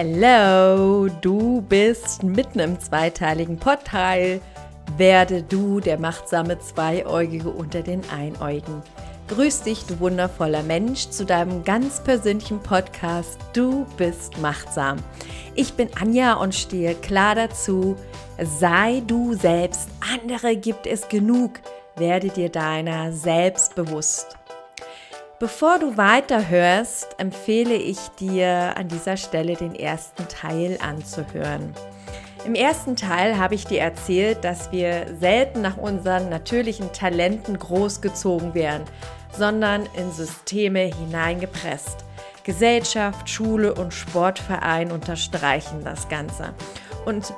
Hello, du bist mitten im zweiteiligen Podteil. Werde du der machtsame Zweieugige unter den Einäugen. Grüß dich, du wundervoller Mensch, zu deinem ganz persönlichen Podcast Du bist machtsam. Ich bin Anja und stehe klar dazu, sei du selbst, andere gibt es genug, werde dir deiner selbst bewusst. Bevor du weiterhörst, empfehle ich dir an dieser Stelle den ersten Teil anzuhören. Im ersten Teil habe ich dir erzählt, dass wir selten nach unseren natürlichen Talenten großgezogen werden, sondern in Systeme hineingepresst. Gesellschaft, Schule und Sportverein unterstreichen das Ganze. Und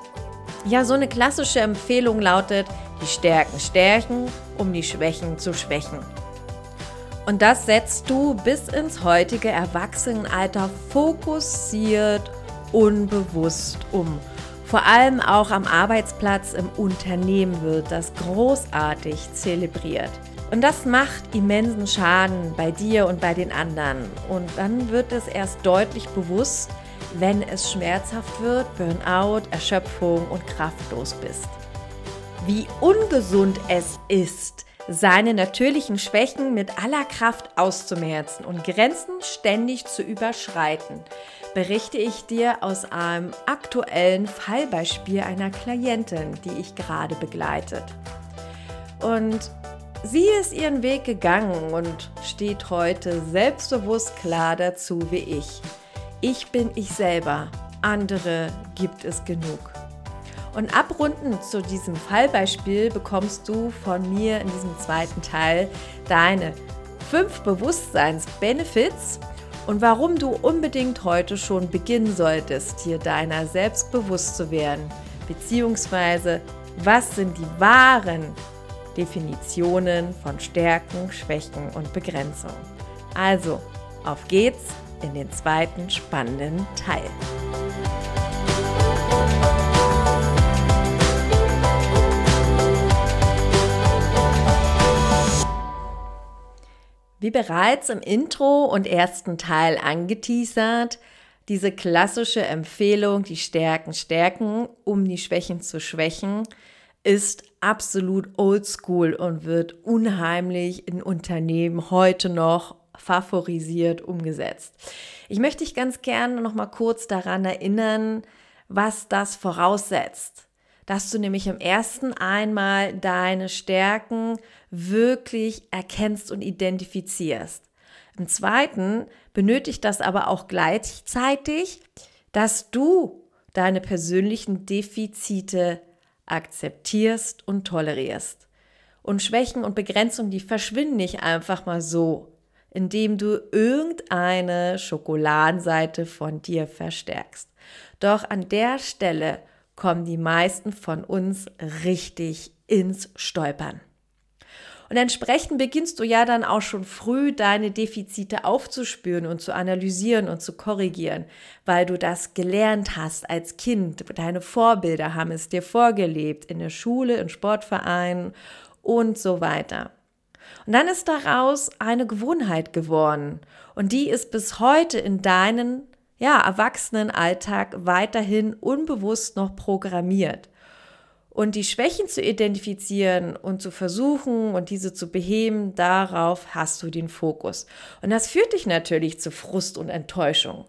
ja, so eine klassische Empfehlung lautet, die Stärken stärken, um die Schwächen zu schwächen. Und das setzt du bis ins heutige Erwachsenenalter fokussiert, unbewusst um. Vor allem auch am Arbeitsplatz im Unternehmen wird das großartig zelebriert. Und das macht immensen Schaden bei dir und bei den anderen. Und dann wird es erst deutlich bewusst, wenn es schmerzhaft wird, Burnout, Erschöpfung und kraftlos bist. Wie ungesund es ist, seine natürlichen Schwächen mit aller Kraft auszumerzen und Grenzen ständig zu überschreiten, berichte ich dir aus einem aktuellen Fallbeispiel einer Klientin, die ich gerade begleitet. Und Sie ist ihren Weg gegangen und steht heute selbstbewusst klar dazu wie ich. Ich bin ich selber, andere gibt es genug. Und abrundend zu diesem Fallbeispiel bekommst du von mir in diesem zweiten Teil deine fünf Bewusstseins-Benefits und warum du unbedingt heute schon beginnen solltest, hier deiner selbst bewusst zu werden, beziehungsweise was sind die wahren Definitionen von Stärken, Schwächen und Begrenzung. Also, auf geht's in den zweiten spannenden Teil. Wie bereits im Intro und ersten Teil angeteasert, diese klassische Empfehlung, die Stärken stärken, um die Schwächen zu schwächen, ist absolut oldschool und wird unheimlich in Unternehmen heute noch favorisiert umgesetzt. Ich möchte dich ganz gerne noch mal kurz daran erinnern, was das voraussetzt. Dass du nämlich im ersten einmal deine Stärken wirklich erkennst und identifizierst. Im zweiten benötigt das aber auch gleichzeitig, dass du deine persönlichen Defizite akzeptierst und tolerierst. Und Schwächen und Begrenzungen, die verschwinden nicht einfach mal so, indem du irgendeine Schokoladenseite von dir verstärkst. Doch an der Stelle kommen die meisten von uns richtig ins Stolpern. Und entsprechend beginnst du ja dann auch schon früh deine Defizite aufzuspüren und zu analysieren und zu korrigieren, weil du das gelernt hast als Kind. Deine Vorbilder haben es dir vorgelebt in der Schule, in Sportvereinen und so weiter. Und dann ist daraus eine Gewohnheit geworden und die ist bis heute in deinen ja, Erwachsenenalltag weiterhin unbewusst noch programmiert. Und die Schwächen zu identifizieren und zu versuchen und diese zu beheben, darauf hast du den Fokus. Und das führt dich natürlich zu Frust und Enttäuschung.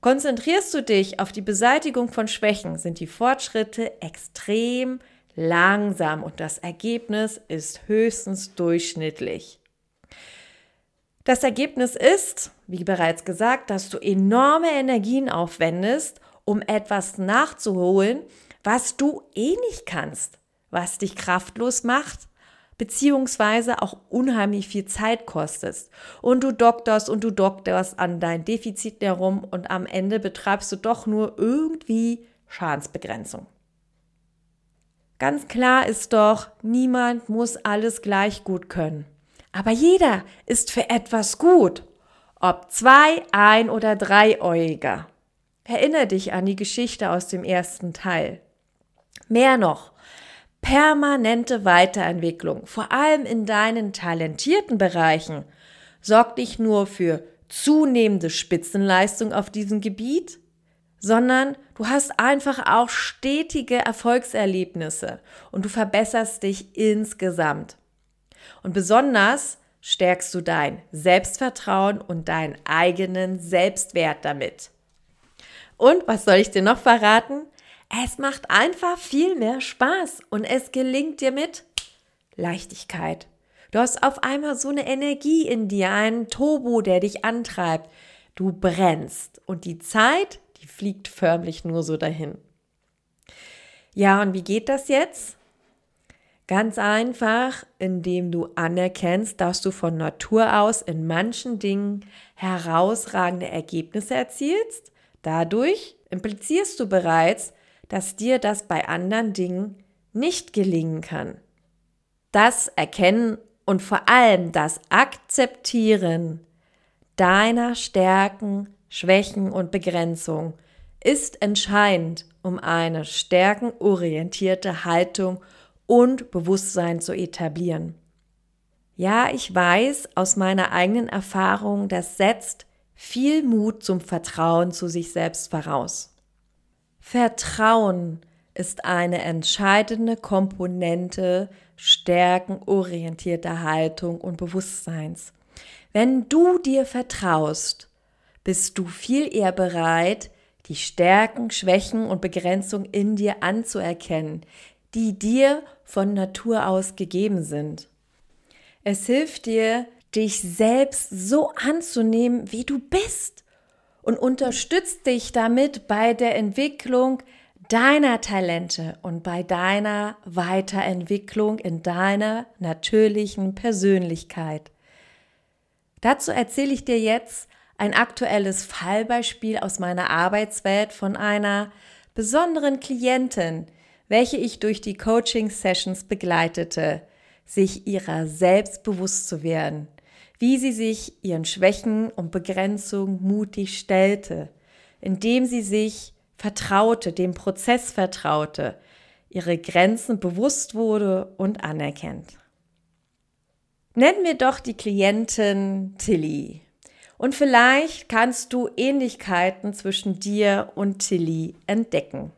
Konzentrierst du dich auf die Beseitigung von Schwächen, sind die Fortschritte extrem langsam und das Ergebnis ist höchstens durchschnittlich. Das Ergebnis ist, wie bereits gesagt, dass du enorme Energien aufwendest, um etwas nachzuholen, was du eh nicht kannst, was dich kraftlos macht, beziehungsweise auch unheimlich viel Zeit kostest. Und du doktorst und du doktorst an deinen Defiziten herum und am Ende betreibst du doch nur irgendwie Schadensbegrenzung. Ganz klar ist doch, niemand muss alles gleich gut können. Aber jeder ist für etwas gut. Ob zwei, ein oder dreieuiger. Erinnere dich an die Geschichte aus dem ersten Teil. Mehr noch, permanente Weiterentwicklung, vor allem in deinen talentierten Bereichen, sorgt nicht nur für zunehmende Spitzenleistung auf diesem Gebiet, sondern du hast einfach auch stetige Erfolgserlebnisse und du verbesserst dich insgesamt. Und besonders stärkst du dein Selbstvertrauen und deinen eigenen Selbstwert damit. Und was soll ich dir noch verraten? Es macht einfach viel mehr Spaß und es gelingt dir mit Leichtigkeit. Du hast auf einmal so eine Energie in dir, einen Turbo, der dich antreibt. Du brennst und die Zeit, die fliegt förmlich nur so dahin. Ja, und wie geht das jetzt? Ganz einfach, indem du anerkennst, dass du von Natur aus in manchen Dingen herausragende Ergebnisse erzielst. Dadurch implizierst du bereits, dass dir das bei anderen Dingen nicht gelingen kann. Das Erkennen und vor allem das Akzeptieren deiner Stärken, Schwächen und Begrenzung ist entscheidend, um eine stärkenorientierte Haltung und Bewusstsein zu etablieren. Ja, ich weiß aus meiner eigenen Erfahrung, das setzt viel Mut zum Vertrauen zu sich selbst voraus. Vertrauen ist eine entscheidende Komponente stärkenorientierter Haltung und Bewusstseins. Wenn du dir vertraust, bist du viel eher bereit, die Stärken, Schwächen und Begrenzungen in dir anzuerkennen, die dir von Natur aus gegeben sind. Es hilft dir, dich selbst so anzunehmen, wie du bist und unterstützt dich damit bei der Entwicklung deiner Talente und bei deiner Weiterentwicklung in deiner natürlichen Persönlichkeit. Dazu erzähle ich dir jetzt ein aktuelles Fallbeispiel aus meiner Arbeitswelt von einer besonderen Klientin, welche ich durch die Coaching-Sessions begleitete, sich ihrer selbst bewusst zu werden, wie sie sich ihren Schwächen und Begrenzungen mutig stellte, indem sie sich vertraute, dem Prozess vertraute, ihre Grenzen bewusst wurde und anerkennt. Nennen wir doch die Klientin Tilly. Und vielleicht kannst du Ähnlichkeiten zwischen dir und Tilly entdecken.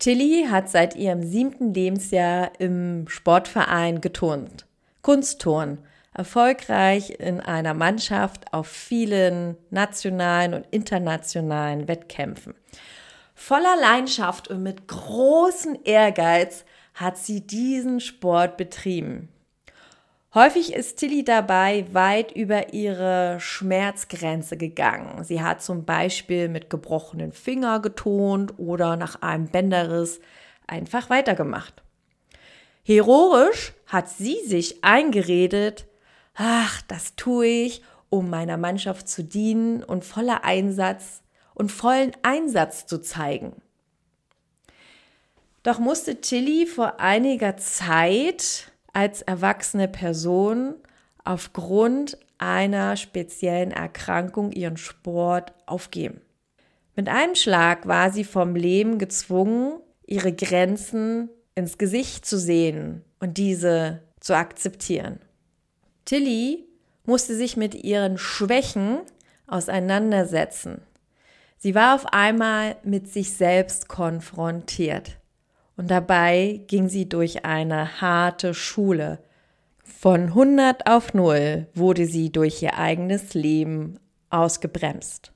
Tilly hat seit ihrem siebten Lebensjahr im Sportverein geturnt. Kunstturn. Erfolgreich in einer Mannschaft auf vielen nationalen und internationalen Wettkämpfen. Voller Leidenschaft und mit großem Ehrgeiz hat sie diesen Sport betrieben. Häufig ist Tilly dabei weit über ihre Schmerzgrenze gegangen. Sie hat zum Beispiel mit gebrochenen Finger getont oder nach einem Bänderriss einfach weitergemacht. Heroisch hat sie sich eingeredet, ach, das tue ich, um meiner Mannschaft zu dienen und voller Einsatz und vollen Einsatz zu zeigen. Doch musste Tilly vor einiger Zeit als erwachsene Person aufgrund einer speziellen Erkrankung ihren Sport aufgeben. Mit einem Schlag war sie vom Leben gezwungen, ihre Grenzen ins Gesicht zu sehen und diese zu akzeptieren. Tilly musste sich mit ihren Schwächen auseinandersetzen. Sie war auf einmal mit sich selbst konfrontiert. Und dabei ging sie durch eine harte Schule. Von 100 auf 0 wurde sie durch ihr eigenes Leben ausgebremst.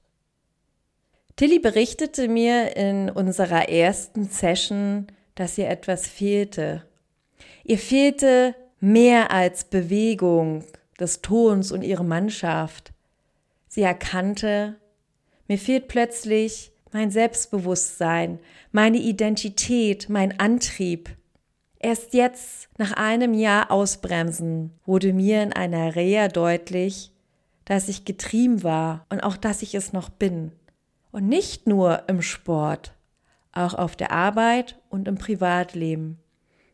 Tilly berichtete mir in unserer ersten Session, dass ihr etwas fehlte. Ihr fehlte mehr als Bewegung des Tons und ihre Mannschaft. Sie erkannte, mir fehlt plötzlich mein Selbstbewusstsein, meine Identität, mein Antrieb. Erst jetzt, nach einem Jahr Ausbremsen, wurde mir in einer Reha deutlich, dass ich getrieben war und auch, dass ich es noch bin. Und nicht nur im Sport, auch auf der Arbeit und im Privatleben.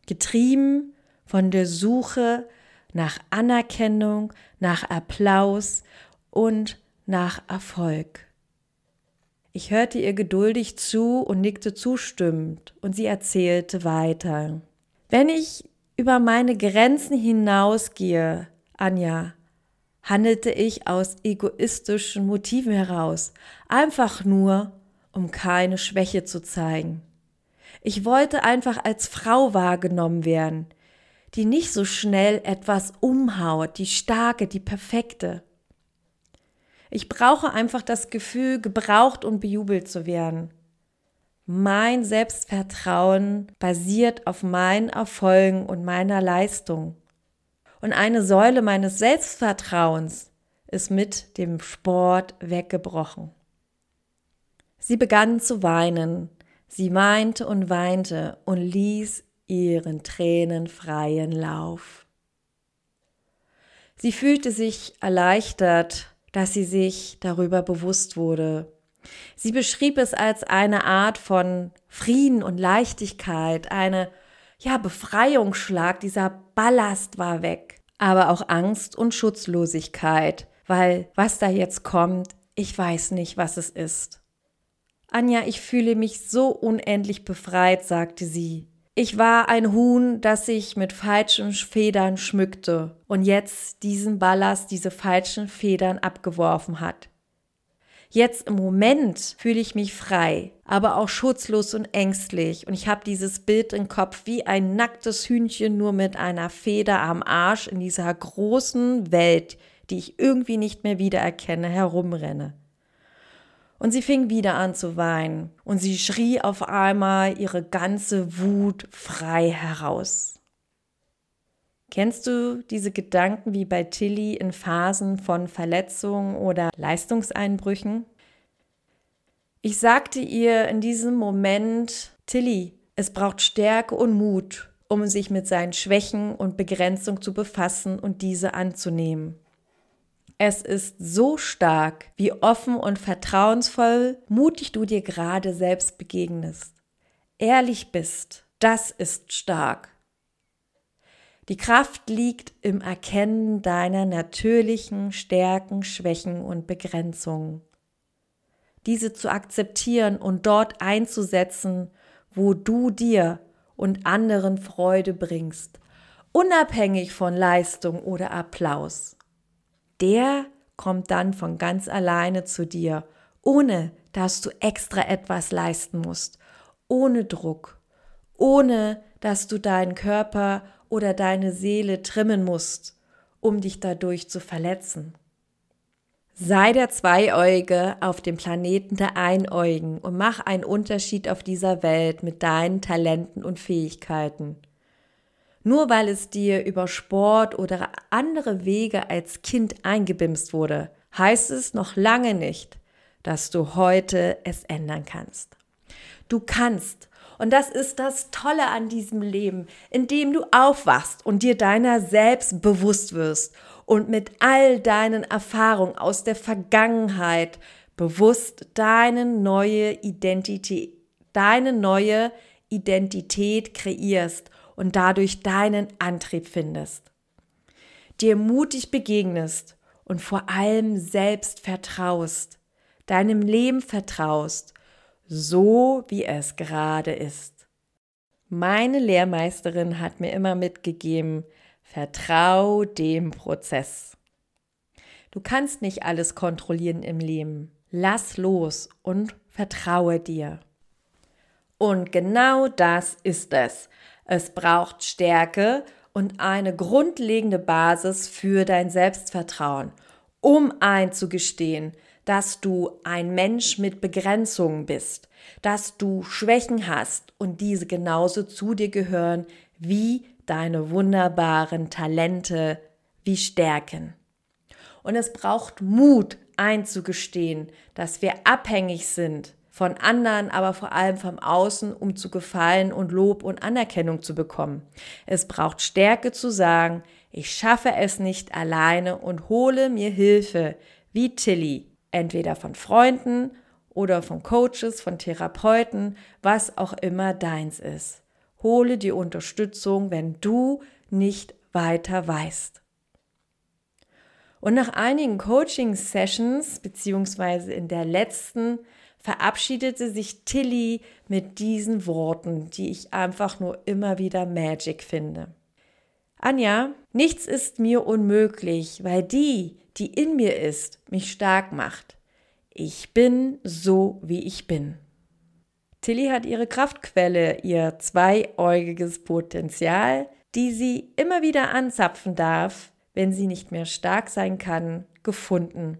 Getrieben von der Suche nach Anerkennung, nach Applaus und nach Erfolg. Ich hörte ihr geduldig zu und nickte zustimmend, und sie erzählte weiter. Wenn ich über meine Grenzen hinausgehe, Anja, handelte ich aus egoistischen Motiven heraus, einfach nur, um keine Schwäche zu zeigen. Ich wollte einfach als Frau wahrgenommen werden, die nicht so schnell etwas umhaut, die starke, die perfekte. Ich brauche einfach das Gefühl, gebraucht und bejubelt zu werden. Mein Selbstvertrauen basiert auf meinen Erfolgen und meiner Leistung. Und eine Säule meines Selbstvertrauens ist mit dem Sport weggebrochen. Sie begann zu weinen. Sie weinte und weinte und ließ ihren Tränen freien Lauf. Sie fühlte sich erleichtert, dass sie sich darüber bewusst wurde. Sie beschrieb es als eine Art von Frieden und Leichtigkeit, eine ja, Befreiungsschlag, dieser Ballast war weg, aber auch Angst und Schutzlosigkeit, weil was da jetzt kommt, ich weiß nicht, was es ist. Anja, ich fühle mich so unendlich befreit, sagte sie. Ich war ein Huhn, das sich mit falschen Federn schmückte und jetzt diesen Ballast, diese falschen Federn abgeworfen hat. Jetzt im Moment fühle ich mich frei, aber auch schutzlos und ängstlich und ich habe dieses Bild im Kopf wie ein nacktes Hühnchen nur mit einer Feder am Arsch in dieser großen Welt, die ich irgendwie nicht mehr wiedererkenne, herumrenne. Und sie fing wieder an zu weinen und sie schrie auf einmal ihre ganze Wut frei heraus. Kennst du diese Gedanken wie bei Tilly in Phasen von Verletzungen oder Leistungseinbrüchen? Ich sagte ihr in diesem Moment, Tilly, es braucht Stärke und Mut, um sich mit seinen Schwächen und Begrenzung zu befassen und diese anzunehmen. Es ist so stark, wie offen und vertrauensvoll, mutig du dir gerade selbst begegnest. Ehrlich bist, das ist stark. Die Kraft liegt im Erkennen deiner natürlichen Stärken, Schwächen und Begrenzungen. Diese zu akzeptieren und dort einzusetzen, wo du dir und anderen Freude bringst, unabhängig von Leistung oder Applaus der kommt dann von ganz alleine zu dir, ohne dass du extra etwas leisten musst, ohne Druck, ohne dass du deinen Körper oder deine Seele trimmen musst, um dich dadurch zu verletzen. Sei der Zweiäuge auf dem Planeten der Einäugen und mach einen Unterschied auf dieser Welt mit deinen Talenten und Fähigkeiten. Nur weil es dir über Sport oder andere Wege als Kind eingebimst wurde, heißt es noch lange nicht, dass du heute es ändern kannst. Du kannst. Und das ist das Tolle an diesem Leben, indem du aufwachst und dir deiner selbst bewusst wirst und mit all deinen Erfahrungen aus der Vergangenheit bewusst deine neue Identität, deine neue Identität kreierst und dadurch deinen Antrieb findest. Dir mutig begegnest und vor allem selbst vertraust, deinem Leben vertraust, so wie es gerade ist. Meine Lehrmeisterin hat mir immer mitgegeben, vertrau dem Prozess. Du kannst nicht alles kontrollieren im Leben. Lass los und vertraue dir. Und genau das ist es. Es braucht Stärke und eine grundlegende Basis für dein Selbstvertrauen, um einzugestehen, dass du ein Mensch mit Begrenzungen bist, dass du Schwächen hast und diese genauso zu dir gehören wie deine wunderbaren Talente wie Stärken. Und es braucht Mut einzugestehen, dass wir abhängig sind von anderen, aber vor allem vom Außen, um zu gefallen und Lob und Anerkennung zu bekommen. Es braucht Stärke zu sagen, ich schaffe es nicht alleine und hole mir Hilfe, wie Tilly, entweder von Freunden oder von Coaches, von Therapeuten, was auch immer deins ist. Hole die Unterstützung, wenn du nicht weiter weißt. Und nach einigen Coaching-Sessions, beziehungsweise in der letzten, verabschiedete sich Tilly mit diesen Worten, die ich einfach nur immer wieder Magic finde. Anja, nichts ist mir unmöglich, weil die, die in mir ist, mich stark macht. ich bin so, wie ich bin. Tilly hat ihre Kraftquelle, ihr zweiäugiges Potenzial, die sie immer wieder anzapfen darf, wenn sie nicht mehr stark sein kann, gefunden.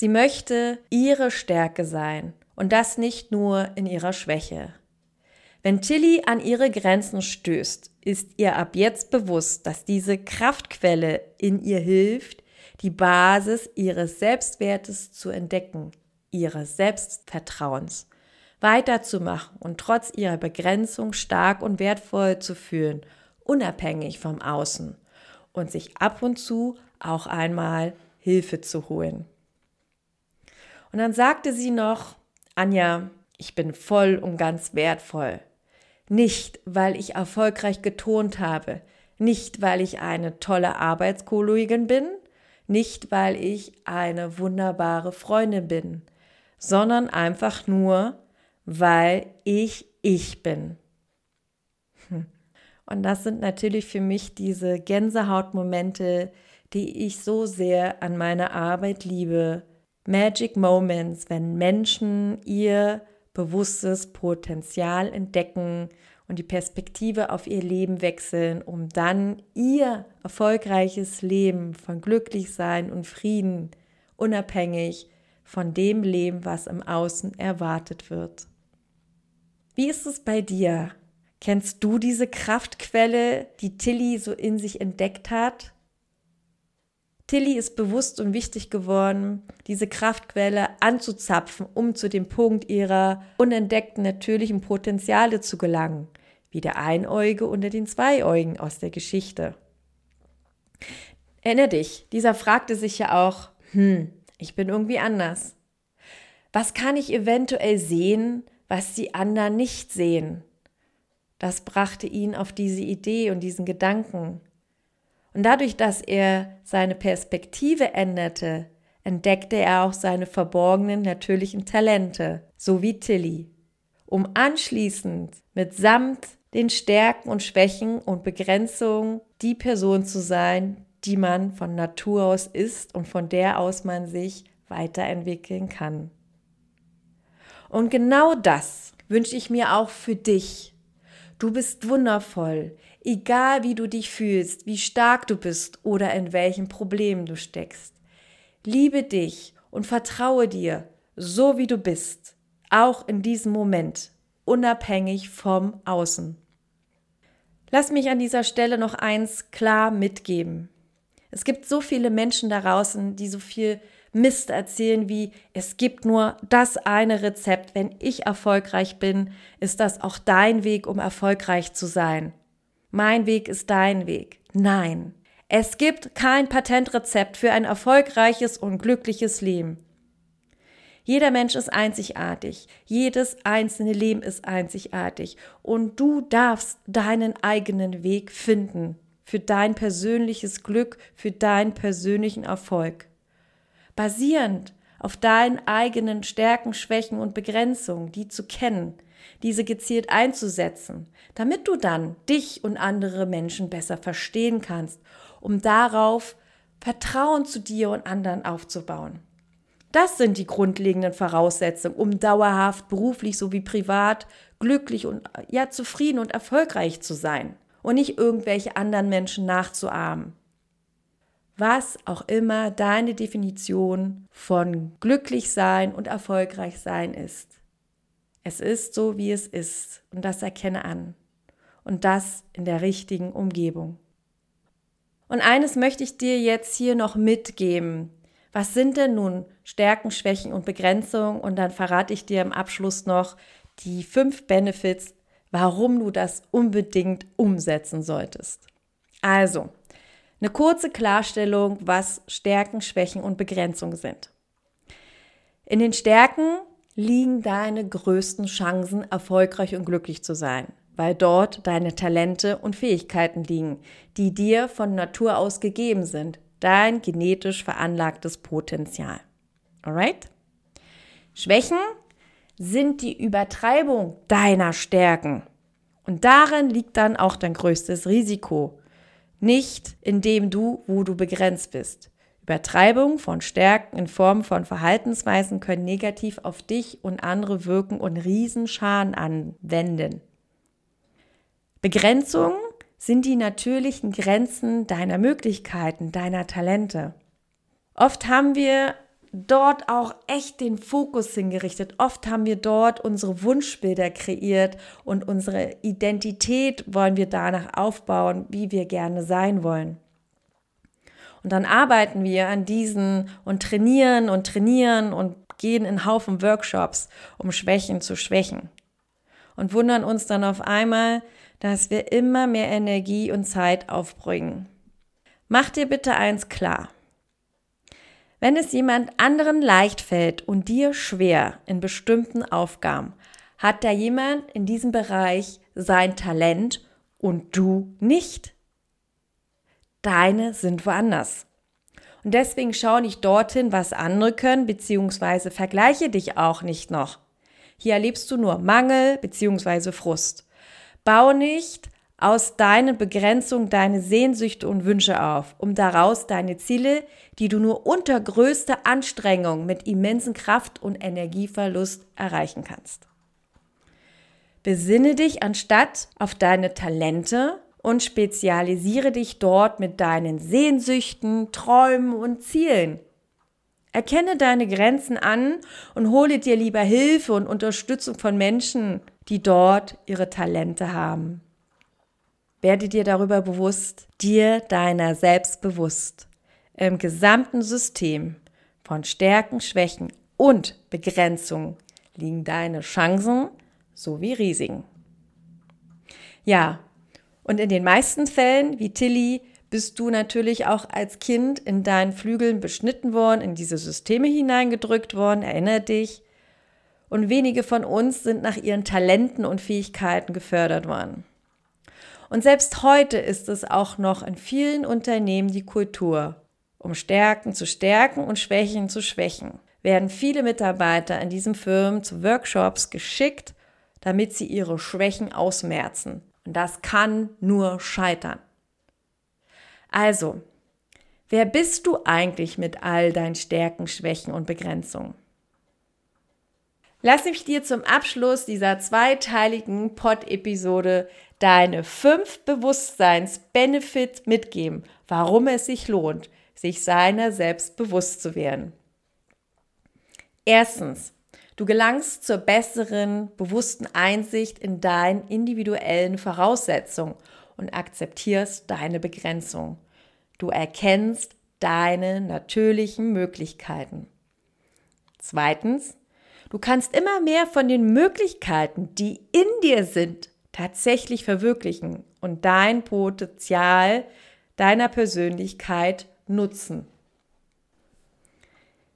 Sie möchte ihre Stärke sein und das nicht nur in ihrer Schwäche. Wenn Tilly an ihre Grenzen stößt, ist ihr ab jetzt bewusst, dass diese Kraftquelle in ihr hilft, die Basis ihres Selbstwertes zu entdecken, ihres Selbstvertrauens weiterzumachen und trotz ihrer Begrenzung stark und wertvoll zu fühlen, unabhängig vom Außen und sich ab und zu auch einmal Hilfe zu holen. Und dann sagte sie noch, Anja, ich bin voll und ganz wertvoll. Nicht, weil ich erfolgreich getont habe, nicht, weil ich eine tolle Arbeitskollegin bin, nicht, weil ich eine wunderbare Freundin bin, sondern einfach nur, weil ich ich bin. Hm. Und das sind natürlich für mich diese Gänsehautmomente, die ich so sehr an meiner Arbeit liebe. Magic Moments, wenn Menschen ihr bewusstes Potenzial entdecken und die Perspektive auf ihr Leben wechseln, um dann ihr erfolgreiches Leben von Glücklichsein und Frieden unabhängig von dem Leben, was im Außen erwartet wird. Wie ist es bei dir? Kennst du diese Kraftquelle, die Tilly so in sich entdeckt hat? Tilly ist bewusst und wichtig geworden, diese Kraftquelle anzuzapfen, um zu dem Punkt ihrer unentdeckten natürlichen Potenziale zu gelangen, wie der Einäuge unter den Zweiäugen aus der Geschichte. Erinner dich, dieser fragte sich ja auch, hm, ich bin irgendwie anders. Was kann ich eventuell sehen, was die anderen nicht sehen. Das brachte ihn auf diese Idee und diesen Gedanken. Und dadurch, dass er seine Perspektive änderte, entdeckte er auch seine verborgenen natürlichen Talente, so wie Tilly, um anschließend mitsamt den Stärken und Schwächen und Begrenzungen die Person zu sein, die man von Natur aus ist und von der aus man sich weiterentwickeln kann. Und genau das wünsche ich mir auch für dich. Du bist wundervoll, egal wie du dich fühlst, wie stark du bist oder in welchen Problemen du steckst. Liebe dich und vertraue dir, so wie du bist, auch in diesem Moment, unabhängig vom Außen. Lass mich an dieser Stelle noch eins klar mitgeben. Es gibt so viele Menschen da draußen, die so viel Mist erzählen wie, es gibt nur das eine Rezept. Wenn ich erfolgreich bin, ist das auch dein Weg, um erfolgreich zu sein. Mein Weg ist dein Weg. Nein, es gibt kein Patentrezept für ein erfolgreiches und glückliches Leben. Jeder Mensch ist einzigartig. Jedes einzelne Leben ist einzigartig. Und du darfst deinen eigenen Weg finden für dein persönliches Glück, für deinen persönlichen Erfolg basierend auf deinen eigenen Stärken, Schwächen und Begrenzungen, die zu kennen, diese gezielt einzusetzen, damit du dann dich und andere Menschen besser verstehen kannst, um darauf Vertrauen zu dir und anderen aufzubauen. Das sind die grundlegenden Voraussetzungen, um dauerhaft beruflich sowie privat glücklich und ja zufrieden und erfolgreich zu sein und nicht irgendwelche anderen Menschen nachzuahmen was auch immer deine Definition von glücklich sein und erfolgreich sein ist. Es ist so, wie es ist und das erkenne an und das in der richtigen Umgebung. Und eines möchte ich dir jetzt hier noch mitgeben. Was sind denn nun Stärken, Schwächen und Begrenzungen? Und dann verrate ich dir im Abschluss noch die fünf Benefits, warum du das unbedingt umsetzen solltest. Also, eine kurze Klarstellung, was Stärken, Schwächen und Begrenzungen sind. In den Stärken liegen deine größten Chancen, erfolgreich und glücklich zu sein, weil dort deine Talente und Fähigkeiten liegen, die dir von Natur aus gegeben sind, dein genetisch veranlagtes Potenzial. Alright? Schwächen sind die Übertreibung deiner Stärken. Und darin liegt dann auch dein größtes Risiko. Nicht indem du, wo du begrenzt bist. Übertreibung von Stärken in Form von Verhaltensweisen können negativ auf dich und andere wirken und Riesenschaden anwenden. Begrenzungen sind die natürlichen Grenzen deiner Möglichkeiten, deiner Talente. Oft haben wir dort auch echt den Fokus hingerichtet. Oft haben wir dort unsere Wunschbilder kreiert und unsere Identität wollen wir danach aufbauen, wie wir gerne sein wollen. Und dann arbeiten wir an diesen und trainieren und trainieren und gehen in Haufen Workshops, um Schwächen zu schwächen. Und wundern uns dann auf einmal, dass wir immer mehr Energie und Zeit aufbringen. Mach dir bitte eins klar. Wenn es jemand anderen leicht fällt und dir schwer in bestimmten Aufgaben, hat da jemand in diesem Bereich sein Talent und du nicht. Deine sind woanders. Und deswegen schau nicht dorthin, was andere können, beziehungsweise vergleiche dich auch nicht noch. Hier erlebst du nur Mangel beziehungsweise Frust. Bau nicht aus deinen Begrenzungen deine Sehnsüchte und Wünsche auf, um daraus deine Ziele, die du nur unter größter Anstrengung mit immensen Kraft und Energieverlust erreichen kannst. Besinne dich anstatt auf deine Talente und spezialisiere dich dort mit deinen Sehnsüchten, Träumen und Zielen. Erkenne deine Grenzen an und hole dir lieber Hilfe und Unterstützung von Menschen, die dort ihre Talente haben. Werde dir darüber bewusst, dir deiner selbst bewusst. Im gesamten System von Stärken, Schwächen und Begrenzungen liegen deine Chancen sowie Risiken. Ja, und in den meisten Fällen, wie Tilly, bist du natürlich auch als Kind in deinen Flügeln beschnitten worden, in diese Systeme hineingedrückt worden, erinnere dich. Und wenige von uns sind nach ihren Talenten und Fähigkeiten gefördert worden. Und selbst heute ist es auch noch in vielen Unternehmen die Kultur. Um Stärken zu stärken und Schwächen zu schwächen, werden viele Mitarbeiter in diesen Firmen zu Workshops geschickt, damit sie ihre Schwächen ausmerzen. Und das kann nur scheitern. Also, wer bist du eigentlich mit all deinen Stärken, Schwächen und Begrenzungen? Lass mich dir zum Abschluss dieser zweiteiligen Pod-Episode deine fünf Bewusstseins-Benefits mitgeben, warum es sich lohnt, sich seiner selbst bewusst zu werden. Erstens, du gelangst zur besseren, bewussten Einsicht in deinen individuellen Voraussetzungen und akzeptierst deine Begrenzung. Du erkennst deine natürlichen Möglichkeiten. Zweitens, Du kannst immer mehr von den Möglichkeiten, die in dir sind, tatsächlich verwirklichen und dein Potenzial deiner Persönlichkeit nutzen.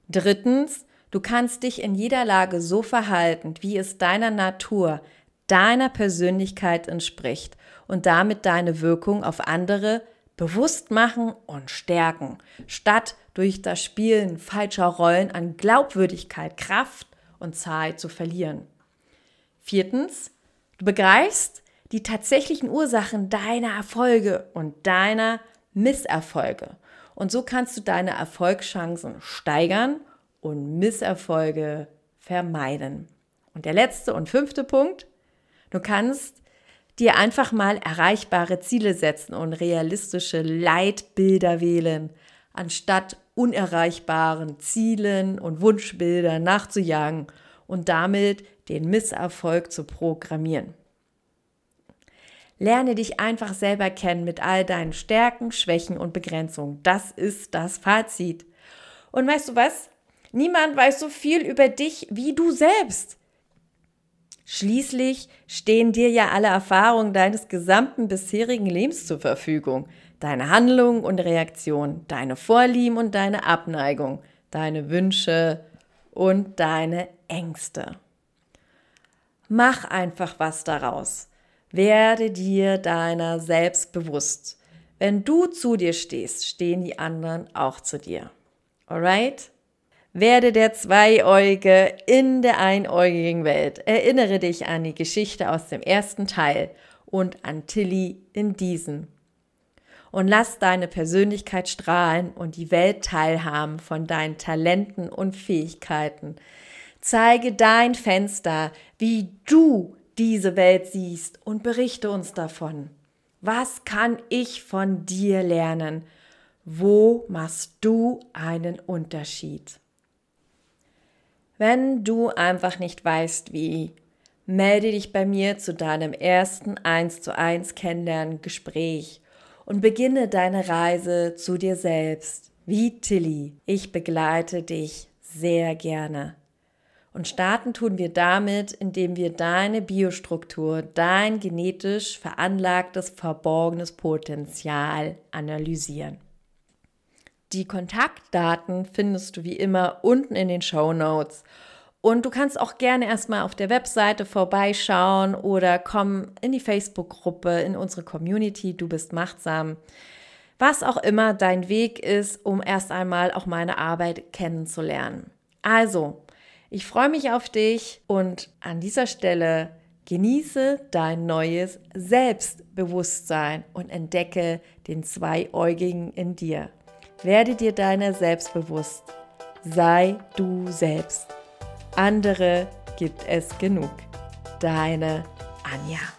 Drittens, du kannst dich in jeder Lage so verhalten, wie es deiner Natur, deiner Persönlichkeit entspricht und damit deine Wirkung auf andere bewusst machen und stärken, statt durch das Spielen falscher Rollen an Glaubwürdigkeit, Kraft und Zeit zu verlieren. Viertens, du begreifst die tatsächlichen Ursachen deiner Erfolge und deiner Misserfolge. Und so kannst du deine Erfolgschancen steigern und Misserfolge vermeiden. Und der letzte und fünfte Punkt, du kannst dir einfach mal erreichbare Ziele setzen und realistische Leitbilder wählen, anstatt unerreichbaren Zielen und Wunschbildern nachzujagen und damit den Misserfolg zu programmieren. Lerne dich einfach selber kennen mit all deinen Stärken, Schwächen und Begrenzungen. Das ist das Fazit. Und weißt du was? Niemand weiß so viel über dich wie du selbst. Schließlich stehen dir ja alle Erfahrungen deines gesamten bisherigen Lebens zur Verfügung deine Handlung und Reaktion, deine Vorlieben und deine Abneigung, deine Wünsche und deine Ängste. Mach einfach was daraus. Werde dir deiner selbst bewusst. Wenn du zu dir stehst, stehen die anderen auch zu dir. Alright? Werde der Zweiäugige in der einäugigen Welt. Erinnere dich an die Geschichte aus dem ersten Teil und an Tilly in diesem. und lass deine Persönlichkeit strahlen und die Welt teilhaben von deinen Talenten und Fähigkeiten. Zeige dein Fenster, wie du diese Welt siehst und berichte uns davon. Was kann ich von dir lernen? Wo machst du einen Unterschied? Wenn du einfach nicht weißt, wie, melde dich bei mir zu deinem ersten 1 zu 1 Kennenlernen Gespräch und beginne deine Reise zu dir selbst. Wie Tilly, ich begleite dich sehr gerne. Und starten tun wir damit, indem wir deine Biostruktur, dein genetisch veranlagtes, verborgenes Potenzial analysieren. Die Kontaktdaten findest du wie immer unten in den Show Notes. Und du kannst auch gerne erstmal auf der Webseite vorbeischauen oder komm in die Facebook-Gruppe, in unsere Community, du bist machtsam. Was auch immer dein Weg ist, um erst einmal auch meine Arbeit kennenzulernen. Also, ich freue mich auf dich und an dieser Stelle genieße dein neues Selbstbewusstsein und entdecke den Zweiäugigen in dir. Werde dir deiner selbst bewusst. Sei du selbst. Andere gibt es genug. Deine Anja.